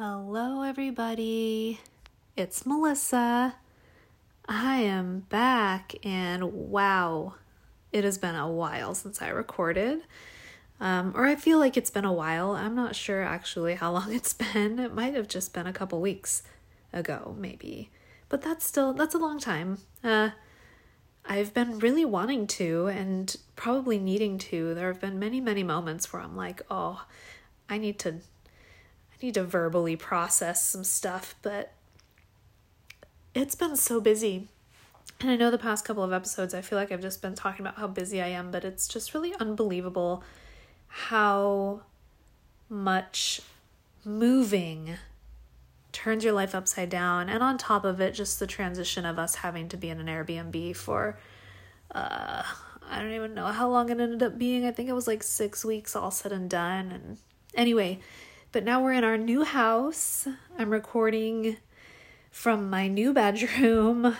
Hello, everybody. It's Melissa. I am back, and wow, it has been a while since I recorded. Um, or I feel like it's been a while. I'm not sure actually how long it's been. It might have just been a couple weeks ago, maybe. But that's still that's a long time. Uh, I've been really wanting to and probably needing to. There have been many, many moments where I'm like, oh, I need to I need to verbally process some stuff, but it's been so busy. And I know the past couple of episodes, I feel like I've just been talking about how busy I am, but it's just really unbelievable how much moving turns your life upside down. And on top of it, just the transition of us having to be in an Airbnb for, uh, I don't even know how long it ended up being. I think it was like six weeks all said and done. And anyway, but now we're in our new house. I'm recording from my new bedroom.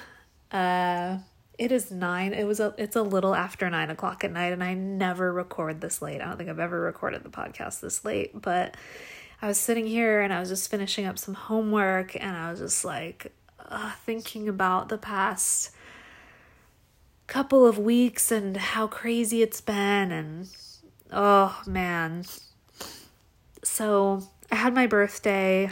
Uh, it is nine. It was a. It's a little after nine o'clock at night, and I never record this late. I don't think I've ever recorded the podcast this late. But I was sitting here and I was just finishing up some homework, and I was just like uh, thinking about the past couple of weeks and how crazy it's been, and oh man, so I had my birthday.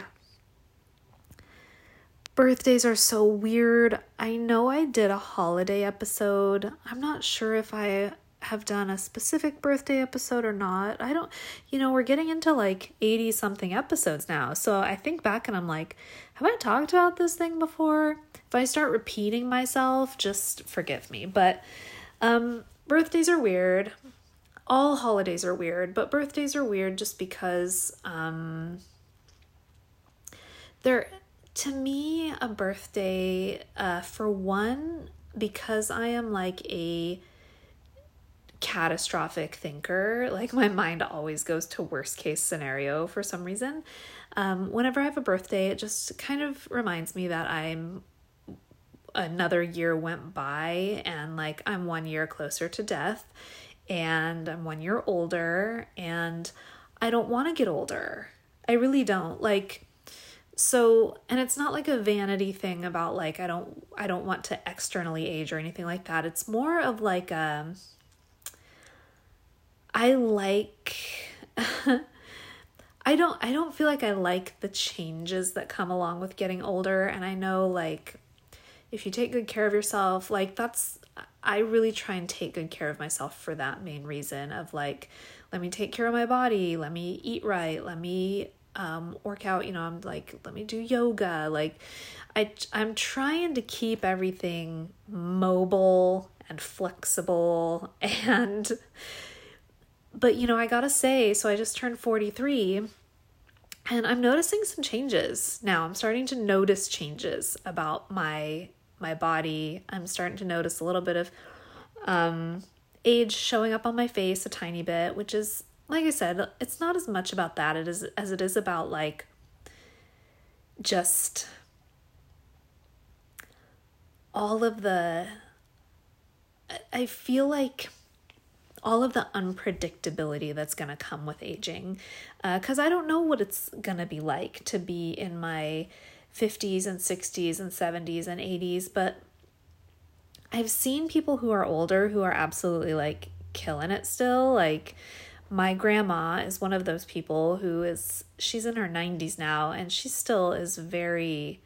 Birthdays are so weird. I know I did a holiday episode. I'm not sure if I have done a specific birthday episode or not. I don't, you know, we're getting into like 80 something episodes now. So I think back and I'm like, have I talked about this thing before? If I start repeating myself, just forgive me. But um birthdays are weird all holidays are weird, but birthdays are weird just because um, they're to me a birthday uh, for one because I am like a catastrophic thinker like my mind always goes to worst case scenario for some reason um, whenever i have a birthday it just kind of reminds me that i'm another year went by and like i'm one year closer to death and I'm one year older and I don't want to get older. I really don't. Like so and it's not like a vanity thing about like I don't I don't want to externally age or anything like that. It's more of like um I like I don't I don't feel like I like the changes that come along with getting older and I know like if you take good care of yourself, like that's I really try and take good care of myself for that main reason of like, let me take care of my body, let me eat right, let me um, work out, you know, I'm like, let me do yoga. Like, I, I'm trying to keep everything mobile and flexible and, but you know, I gotta say, so I just turned 43 and I'm noticing some changes now. I'm starting to notice changes about my my body. I'm starting to notice a little bit of um, age showing up on my face a tiny bit, which is, like I said, it's not as much about that it is, as it is about like just all of the. I feel like all of the unpredictability that's going to come with aging because uh, i don't know what it's going to be like to be in my 50s and 60s and 70s and 80s, but I've seen people who are older who are absolutely like killing it still. Like my grandma is one of those people who is she's in her 90s now and she still is very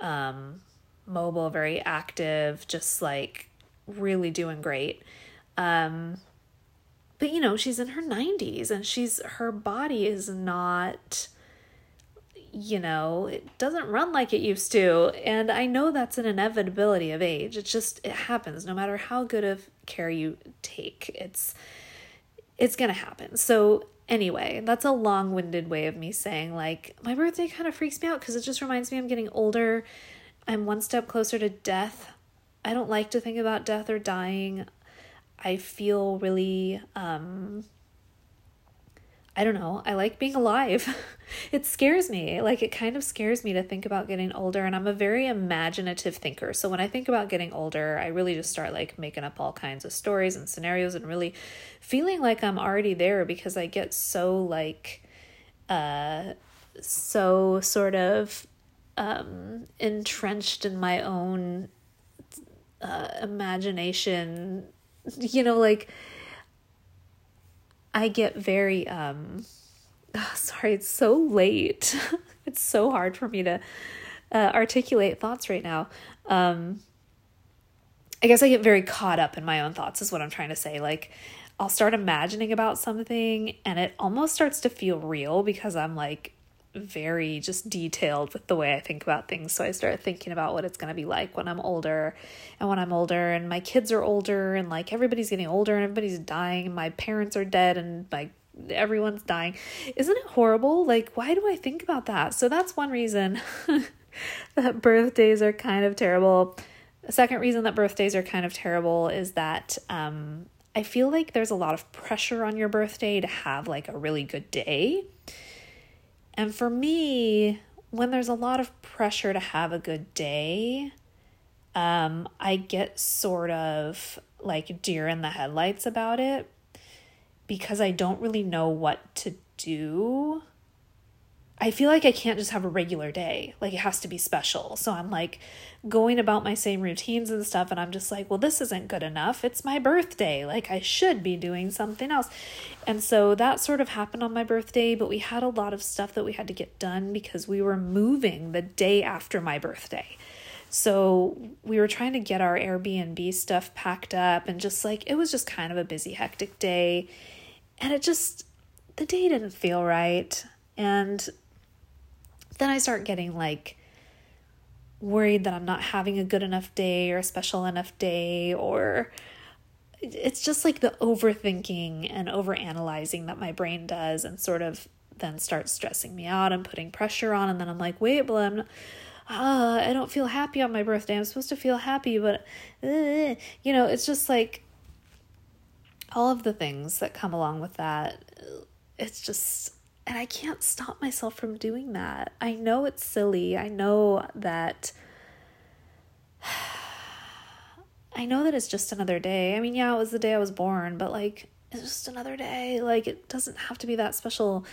um mobile, very active, just like really doing great. Um but you know, she's in her 90s and she's her body is not you know, it doesn't run like it used to. And I know that's an inevitability of age. It just it happens no matter how good of care you take. It's it's going to happen. So anyway, that's a long-winded way of me saying like my birthday kind of freaks me out cuz it just reminds me I'm getting older. I'm one step closer to death. I don't like to think about death or dying. I feel really um I don't know, I like being alive. it scares me. Like, it kind of scares me to think about getting older. And I'm a very imaginative thinker. So, when I think about getting older, I really just start like making up all kinds of stories and scenarios and really feeling like I'm already there because I get so like, uh, so sort of um, entrenched in my own uh, imagination. You know, like I get very um oh, sorry, it's so late. it's so hard for me to uh, articulate thoughts right now. Um I guess I get very caught up in my own thoughts is what I'm trying to say. Like I'll start imagining about something and it almost starts to feel real because I'm like very just detailed with the way I think about things. So I start thinking about what it's going to be like when I'm older and when I'm older and my kids are older and like everybody's getting older and everybody's dying and my parents are dead and like everyone's dying. Isn't it horrible? Like why do I think about that? So that's one reason that birthdays are kind of terrible. The second reason that birthdays are kind of terrible is that um I feel like there's a lot of pressure on your birthday to have like a really good day. And for me, when there's a lot of pressure to have a good day, um, I get sort of like deer in the headlights about it because I don't really know what to do I feel like I can't just have a regular day. Like it has to be special. So I'm like going about my same routines and stuff. And I'm just like, well, this isn't good enough. It's my birthday. Like I should be doing something else. And so that sort of happened on my birthday. But we had a lot of stuff that we had to get done because we were moving the day after my birthday. So we were trying to get our Airbnb stuff packed up and just like it was just kind of a busy, hectic day. And it just, the day didn't feel right. And then I start getting like worried that I'm not having a good enough day or a special enough day or it's just like the overthinking and overanalyzing that my brain does and sort of then starts stressing me out and putting pressure on and then I'm like, wait, but I'm not, uh, I don't feel happy on my birthday. I'm supposed to feel happy, but uh, you know, it's just like all of the things that come along with that. It's just and I can't stop myself from doing that. I know it's silly. I know that. I know that it's just another day. I mean, yeah, it was the day I was born, but like, it's just another day. Like, it doesn't have to be that special.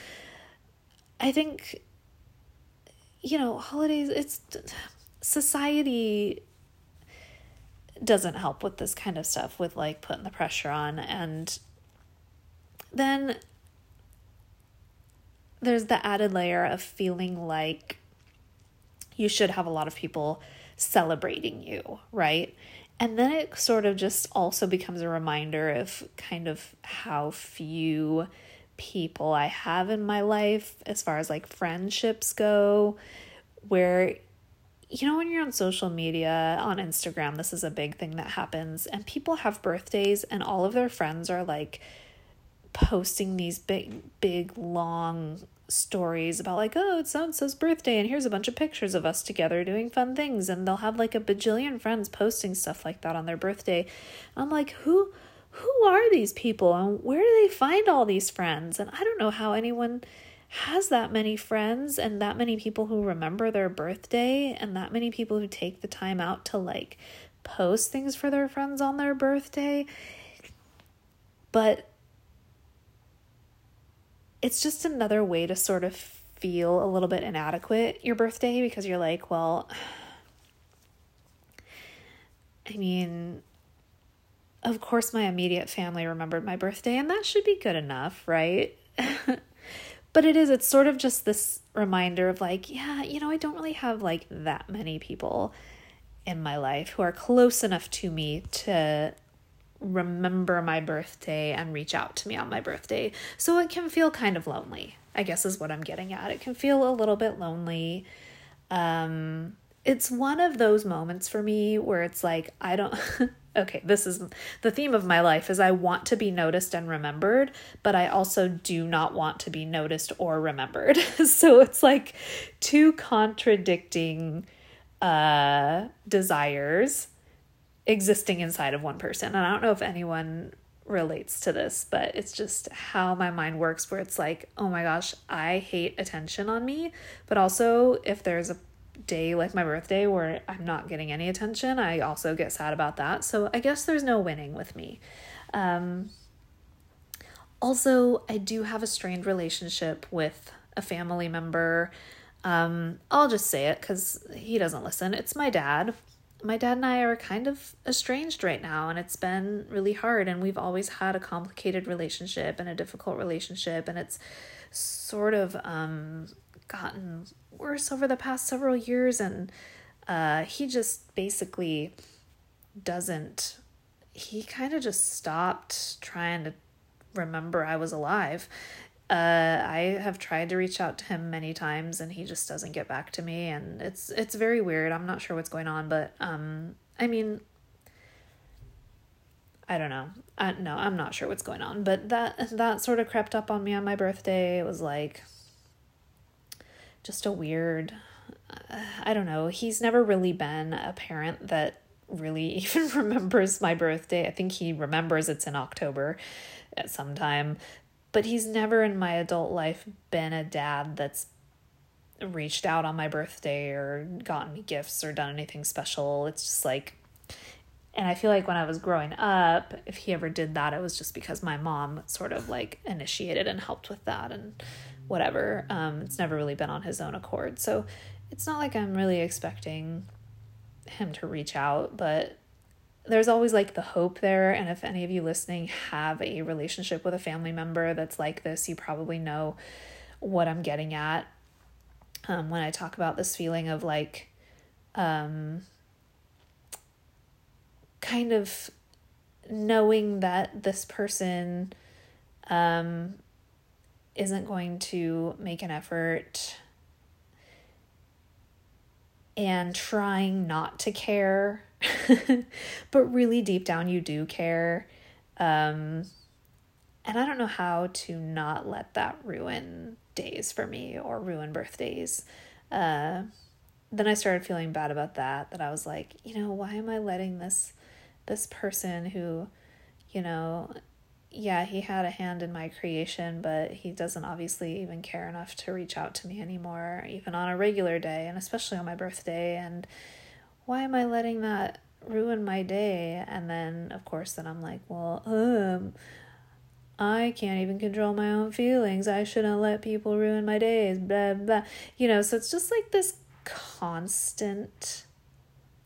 I think, you know, holidays, it's society doesn't help with this kind of stuff, with like putting the pressure on. And then there's the added layer of feeling like you should have a lot of people celebrating you, right? And then it sort of just also becomes a reminder of kind of how few people I have in my life as far as like friendships go, where, you know, when you're on social media, on Instagram, this is a big thing that happens, and people have birthdays and all of their friends are like, posting these big, big, long stories about like, oh, it's so so's birthday, and here's a bunch of pictures of us together doing fun things, and they'll have like a bajillion friends posting stuff like that on their birthday. I'm like, who who are these people and where do they find all these friends? And I don't know how anyone has that many friends and that many people who remember their birthday and that many people who take the time out to like post things for their friends on their birthday. But it's just another way to sort of feel a little bit inadequate your birthday because you're like, well, I mean, of course, my immediate family remembered my birthday, and that should be good enough, right? but it is, it's sort of just this reminder of like, yeah, you know, I don't really have like that many people in my life who are close enough to me to remember my birthday and reach out to me on my birthday. So it can feel kind of lonely, I guess is what I'm getting at. It can feel a little bit lonely. Um it's one of those moments for me where it's like I don't okay, this is the theme of my life is I want to be noticed and remembered, but I also do not want to be noticed or remembered. so it's like two contradicting uh desires existing inside of one person. And I don't know if anyone relates to this, but it's just how my mind works where it's like, oh my gosh, I hate attention on me. But also, if there's a day like my birthday where I'm not getting any attention, I also get sad about that. So I guess there's no winning with me. Um, also, I do have a strained relationship with a family member. Um, I'll just say it because he doesn't listen. It's my dad. My dad and I are kind of estranged right now, and it's been really hard. And we've always had a complicated relationship and a difficult relationship, and it's sort of um, gotten worse over the past several years. And uh, he just basically doesn't, he kind of just stopped trying to remember I was alive. Uh, I have tried to reach out to him many times and he just doesn't get back to me and it's it's very weird. I'm not sure what's going on, but um I mean I don't know. I, no, I'm not sure what's going on, but that that sort of crept up on me on my birthday. It was like just a weird I don't know. He's never really been a parent that really even remembers my birthday. I think he remembers it's in October at some time, but he's never in my adult life been a dad that's reached out on my birthday or gotten me gifts or done anything special. It's just like and I feel like when I was growing up, if he ever did that, it was just because my mom sort of like initiated and helped with that and whatever. Um, it's never really been on his own accord. So it's not like I'm really expecting him to reach out, but there's always like the hope there. And if any of you listening have a relationship with a family member that's like this, you probably know what I'm getting at um, when I talk about this feeling of like, um, kind of knowing that this person um, isn't going to make an effort and trying not to care but really deep down you do care um and i don't know how to not let that ruin days for me or ruin birthdays uh then i started feeling bad about that that i was like you know why am i letting this this person who you know yeah, he had a hand in my creation, but he doesn't obviously even care enough to reach out to me anymore, even on a regular day, and especially on my birthday. And why am I letting that ruin my day? And then, of course, then I'm like, well, um, I can't even control my own feelings. I shouldn't let people ruin my days, blah, blah. You know, so it's just like this constant,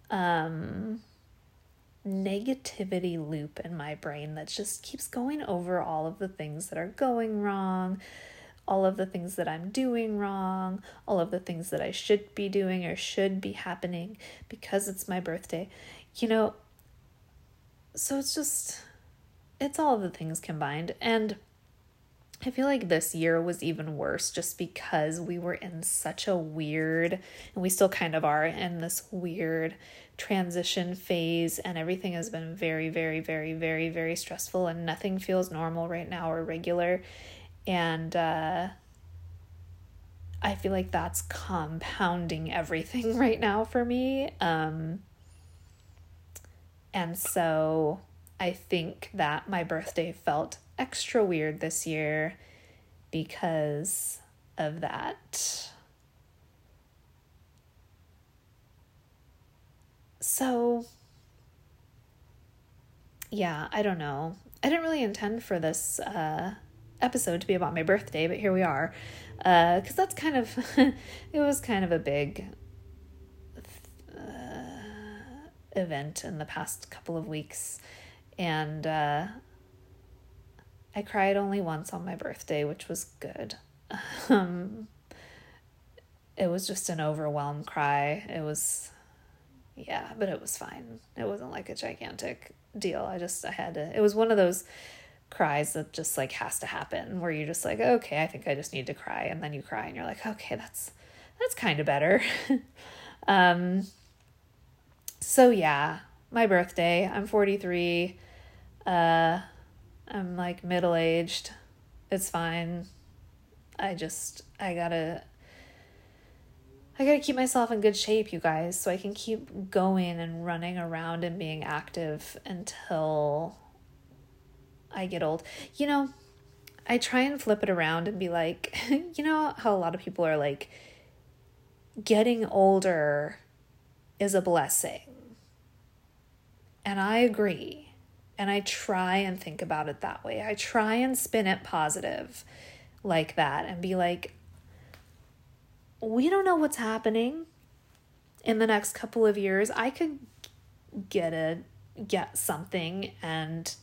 um, negativity loop in my brain that just keeps going over all of the things that are going wrong, all of the things that I'm doing wrong, all of the things that I should be doing or should be happening because it's my birthday. You know, so it's just, it's all the things combined. And I feel like this year was even worse just because we were in such a weird, and we still kind of are in this weird transition phase, and everything has been very, very, very, very, very stressful, and nothing feels normal right now or regular. And uh, I feel like that's compounding everything right now for me. Um, and so I think that my birthday felt extra weird this year because of that. So, yeah, I don't know. I didn't really intend for this uh, episode to be about my birthday, but here we are. Because uh, that's kind of, it was kind of a big uh, event in the past couple of weeks. And uh, I cried only once on my birthday, which was good. Um, it was just an overwhelmed cry. It was, yeah, but it was fine. It wasn't like a gigantic deal. I just, I had to, it was one of those cries that just like has to happen where you're just like, okay, I think I just need to cry. And then you cry and you're like, okay, that's, that's kind of better. um, so yeah, my birthday, I'm 43. Uh, I'm like middle aged. It's fine. I just, I gotta, I gotta keep myself in good shape, you guys, so I can keep going and running around and being active until I get old. You know, I try and flip it around and be like, you know how a lot of people are like, getting older is a blessing. And I agree. And I try and think about it that way. I try and spin it positive like that and be like, we don't know what's happening in the next couple of years. I could get a get something and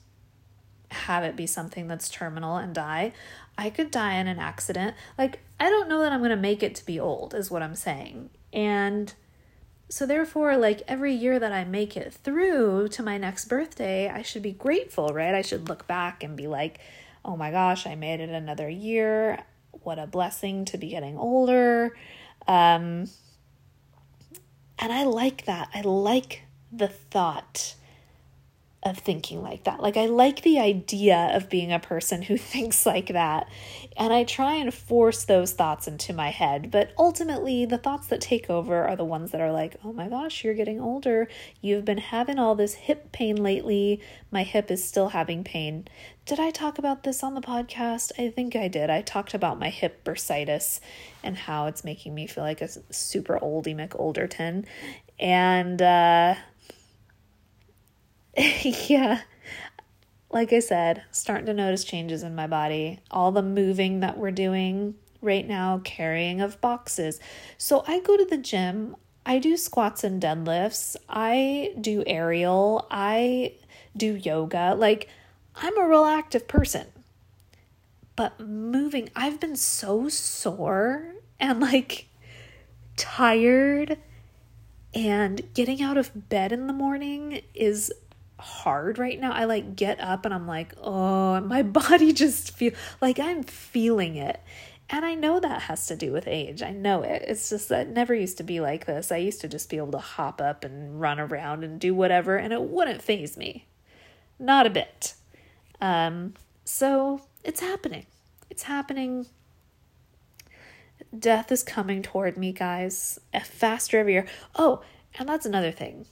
have it be something that's terminal and die. I could die in an accident. Like, I don't know that I'm going to make it to be old, is what I'm saying. And so, therefore, like every year that I make it through to my next birthday, I should be grateful, right? I should look back and be like, oh my gosh, I made it another year. What a blessing to be getting older. Um, and I like that. I like the thought of thinking like that. Like, I like the idea of being a person who thinks like that. And I try and force those thoughts into my head. But ultimately, the thoughts that take over are the ones that are like, oh my gosh, you're getting older. You've been having all this hip pain lately. My hip is still having pain. Did I talk about this on the podcast? I think I did. I talked about my hip bursitis and how it's making me feel like a super oldie McOlderton. And, uh, yeah, like I said, starting to notice changes in my body. All the moving that we're doing right now, carrying of boxes. So I go to the gym, I do squats and deadlifts, I do aerial, I do yoga. Like, I'm a real active person. But moving, I've been so sore and like tired and getting out of bed in the morning is hard right now. I like get up and I'm like, oh, my body just feel like I'm feeling it. And I know that has to do with age. I know it. It's just that it never used to be like this. I used to just be able to hop up and run around and do whatever, and it wouldn't phase me. Not a bit. Um, so it's happening. It's happening. Death is coming toward me, guys. Faster every year. Oh, and that's another thing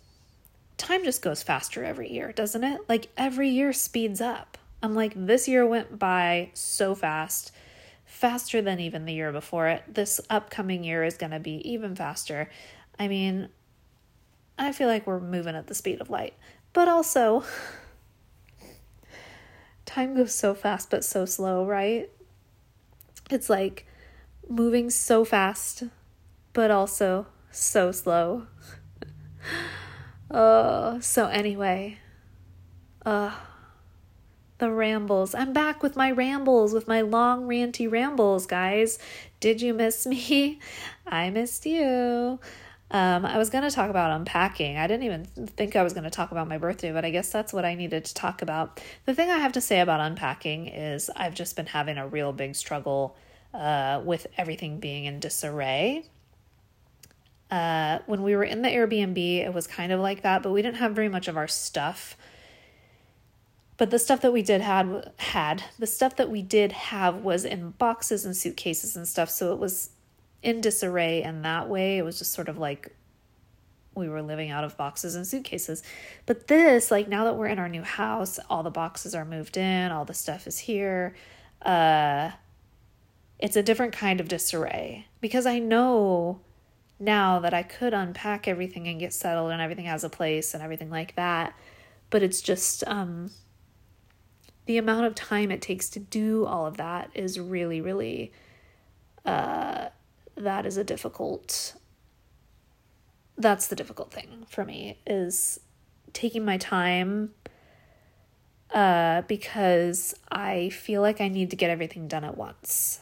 time just goes faster every year, doesn't it? Like every year speeds up. I'm like, this year went by so fast, faster than even the year before it. This upcoming year is going to be even faster. I mean, I feel like we're moving at the speed of light, but also, time goes so fast but so slow, right? It's like moving so fast, but also so slow. Oh, so anyway, uh, the rambles. I'm back with my rambles, with my long ranty rambles, guys. Did you miss me? I missed you. Um, I was going to talk about unpacking. I didn't even think I was going to talk about my birthday, but I guess that's what I needed to talk about. The thing I have to say about unpacking is I've just been having a real big struggle uh, with everything being in disarray. Uh, when we were in the Airbnb, it was kind of like that, but we didn't have very much of our stuff. But the stuff that we did had had the stuff that we did have was in boxes and suitcases and stuff, so it was in disarray in that way. It was just sort of like we were living out of boxes and suitcases. But this, like now that we're in our new house, all the boxes are moved in, all the stuff is here. Uh it's a different kind of disarray because I know now that I could unpack everything and get settled and everything has a place and everything like that. But it's just um, the amount of time it takes to do all of that is really, really, uh, that is a difficult, that's the difficult thing for me is taking my time uh, because I feel like I need to get everything done at once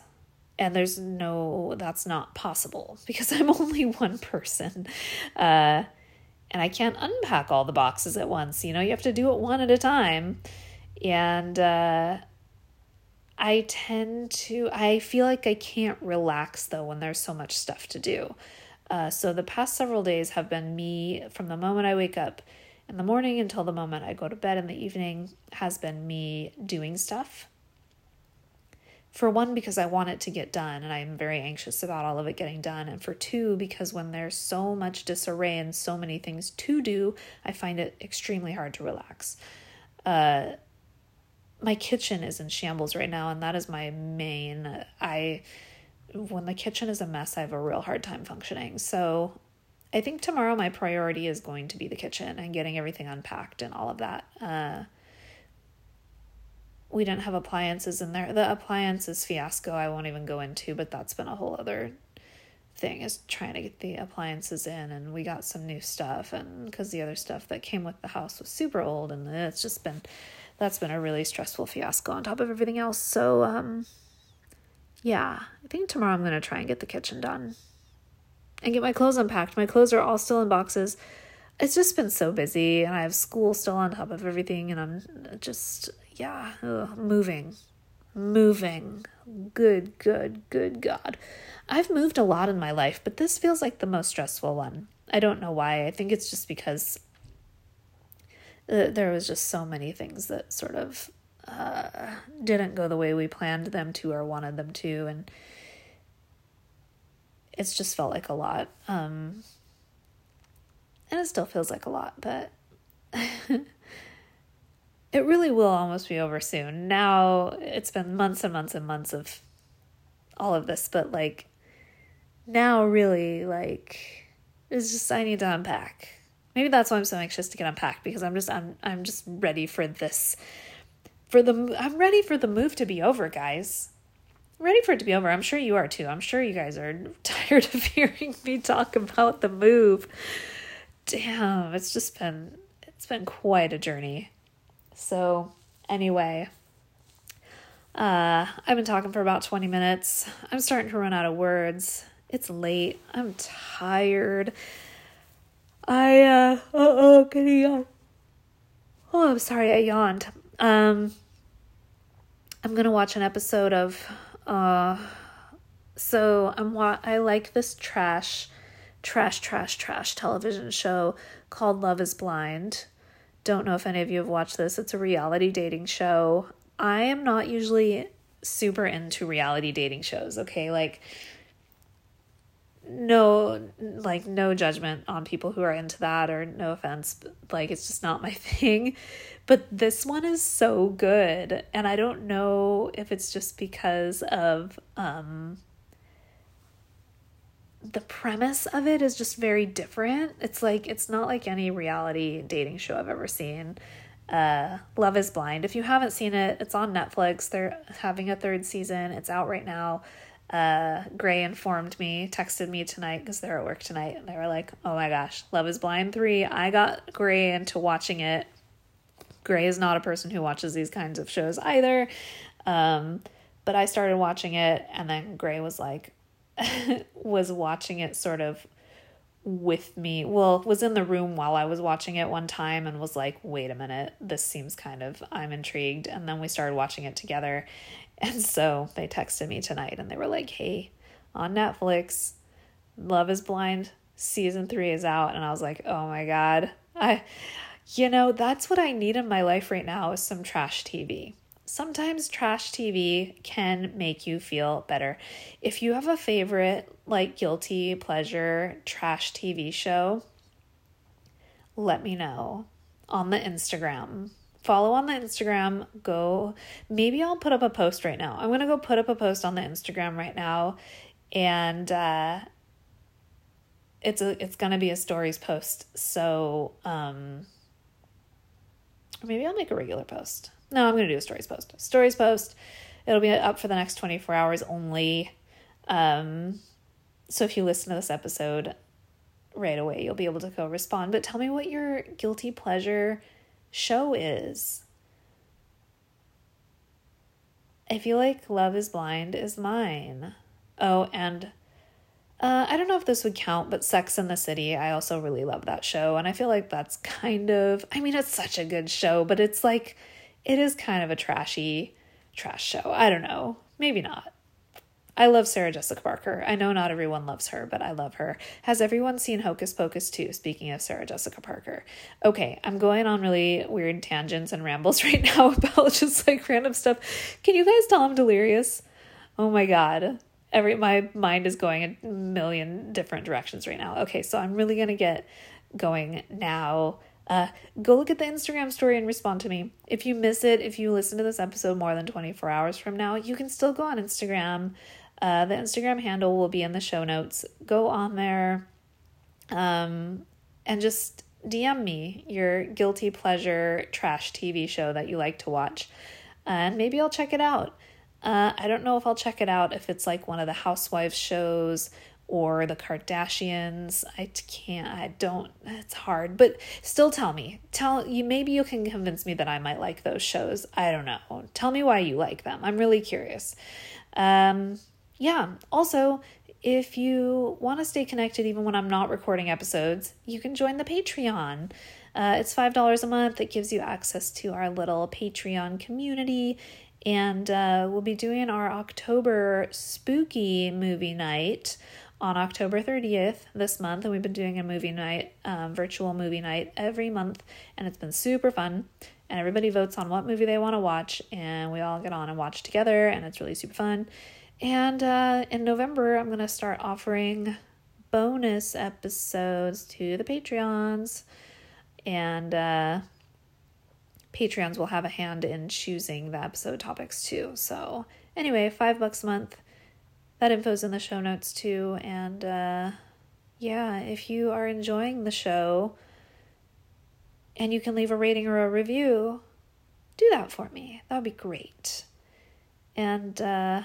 and there's no that's not possible because i'm only one person. Uh, and i can't unpack all the boxes at once. You know you have to do it one at a time. And uh, i tend to i feel like i can't relax though when there's so much stuff to do. Uh, so the past several days have been me from the moment i wake up in the morning until the moment i go to bed in the evening has been me doing stuff for one, because I want it to get done and I'm very anxious about all of it getting done. And for two, because when there's so much disarray and so many things to do, I find it extremely hard to relax. Uh, my kitchen is in shambles right now, and that is my main. I, when the kitchen is a mess, I have a real hard time functioning. So I think tomorrow my priority is going to be the kitchen and getting everything unpacked and all of that. Uh, we didn't have appliances in there. The appliances fiasco I won't even go into, but that's been a whole other thing is trying to get the appliances in and we got some new stuff and because the other stuff that came with the house was super old and it's just been that's been a really stressful fiasco on top of everything else. So um yeah i think tomorrow i'm going to try and get the kitchen done and get my clothes unpacked. My clothes are all still in boxes it's just been so busy and i have school still on top of everything and i'm just yeah ugh, moving moving good good good god I've moved a lot in my life, but this feels like the most stressful one. I don't know why. I think it's just because uh, there was just so many things that sort of uh, didn't go the way we planned them to or wanted them to, and it's just felt like a lot. Um, and it still feels like a lot, but it really will almost be over soon. Now it's been months and months and months of all of this, but like now really like it's just I need to unpack. Maybe that's why I'm so anxious to get unpacked because I'm just I'm I'm just ready for this for the I'm ready for the move to be over, guys. Ready for it to be over. I'm sure you are too. I'm sure you guys are tired of hearing me talk about the move. Damn, it's just been it's been quite a journey. So, anyway, uh, I've been talking for about 20 minutes. I'm starting to run out of words. It's late. I'm tired. I uh oh oh can yawn. Oh, I'm sorry, I yawned. Um I'm gonna watch an episode of uh so I'm wa- I like this trash trash trash trash television show called Love is Blind. Don't know if any of you have watched this. It's a reality dating show. I am not usually super into reality dating shows, okay? Like no like no judgment on people who are into that or no offense like it's just not my thing but this one is so good and i don't know if it's just because of um the premise of it is just very different. It's like it's not like any reality dating show i've ever seen. Uh love is blind. If you haven't seen it it's on netflix. They're having a third season. It's out right now. Uh, Gray informed me, texted me tonight because they're at work tonight, and they were like, "Oh my gosh, Love Is Blind three. I got Gray into watching it. Gray is not a person who watches these kinds of shows either, um, but I started watching it, and then Gray was like, was watching it sort of with me. Well, was in the room while I was watching it one time and was like, "Wait a minute, this seems kind of I'm intrigued." And then we started watching it together and so they texted me tonight and they were like, hey, on Netflix, Love is Blind season three is out. And I was like, oh my God. I, you know, that's what I need in my life right now is some trash TV. Sometimes trash TV can make you feel better. If you have a favorite, like guilty pleasure trash TV show, let me know on the Instagram follow on the Instagram. Go, maybe I'll put up a post right now. I'm going to go put up a post on the Instagram right now. And, uh, it's a it's gonna be a stories post so um maybe i'll make a regular post no i'm gonna do a stories post stories post it'll be up for the next 24 hours only um so if you listen to this episode right away you'll be able to go respond but tell me what your guilty pleasure show is. I feel like Love is Blind is mine. Oh, and uh, I don't know if this would count, but Sex in the City, I also really love that show. And I feel like that's kind of, I mean, it's such a good show, but it's like, it is kind of a trashy trash show. I don't know. Maybe not. I love Sarah Jessica Parker. I know not everyone loves her, but I love her. Has everyone seen Hocus Pocus 2? Speaking of Sarah Jessica Parker. Okay, I'm going on really weird tangents and rambles right now about just like random stuff. Can you guys tell I'm delirious? Oh my god. Every my mind is going a million different directions right now. Okay, so I'm really going to get going now. Uh, go look at the Instagram story and respond to me. If you miss it, if you listen to this episode more than 24 hours from now, you can still go on Instagram uh, the Instagram handle will be in the show notes. Go on there um, and just DM me your guilty pleasure trash TV show that you like to watch. And maybe I'll check it out. Uh, I don't know if I'll check it out if it's like one of the housewives shows or the Kardashians. I can't, I don't, it's hard, but still tell me. Tell you, maybe you can convince me that I might like those shows. I don't know. Tell me why you like them. I'm really curious. Um, yeah. Also, if you want to stay connected even when I'm not recording episodes, you can join the Patreon. Uh, it's $5 a month. It gives you access to our little Patreon community. And uh, we'll be doing our October spooky movie night on October 30th this month. And we've been doing a movie night, um, virtual movie night every month. And it's been super fun. And everybody votes on what movie they want to watch. And we all get on and watch together. And it's really super fun. And uh, in November, I'm going to start offering bonus episodes to the Patreons. And uh, Patreons will have a hand in choosing the episode topics too. So, anyway, five bucks a month. That info's in the show notes too. And uh, yeah, if you are enjoying the show and you can leave a rating or a review, do that for me. That would be great. And, uh,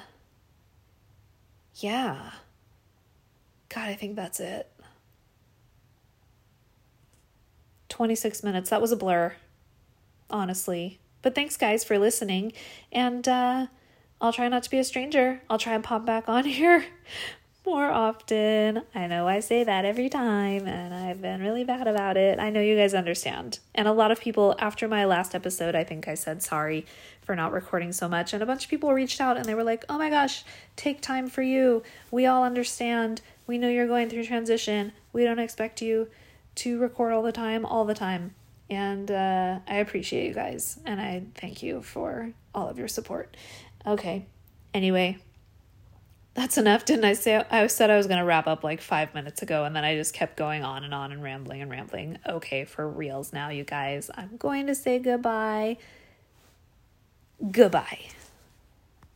yeah. God, I think that's it. 26 minutes. That was a blur, honestly. But thanks, guys, for listening. And uh, I'll try not to be a stranger. I'll try and pop back on here more often. I know I say that every time, and I've been really bad about it. I know you guys understand. And a lot of people, after my last episode, I think I said sorry for not recording so much. And a bunch of people reached out and they were like, oh my gosh, take time for you. We all understand. We know you're going through transition. We don't expect you to record all the time, all the time. And uh, I appreciate you guys and I thank you for all of your support. Okay. Anyway, that's enough. Didn't I say I said I was going to wrap up like 5 minutes ago and then I just kept going on and on and rambling and rambling. Okay, for reals now you guys. I'm going to say goodbye. Goodbye.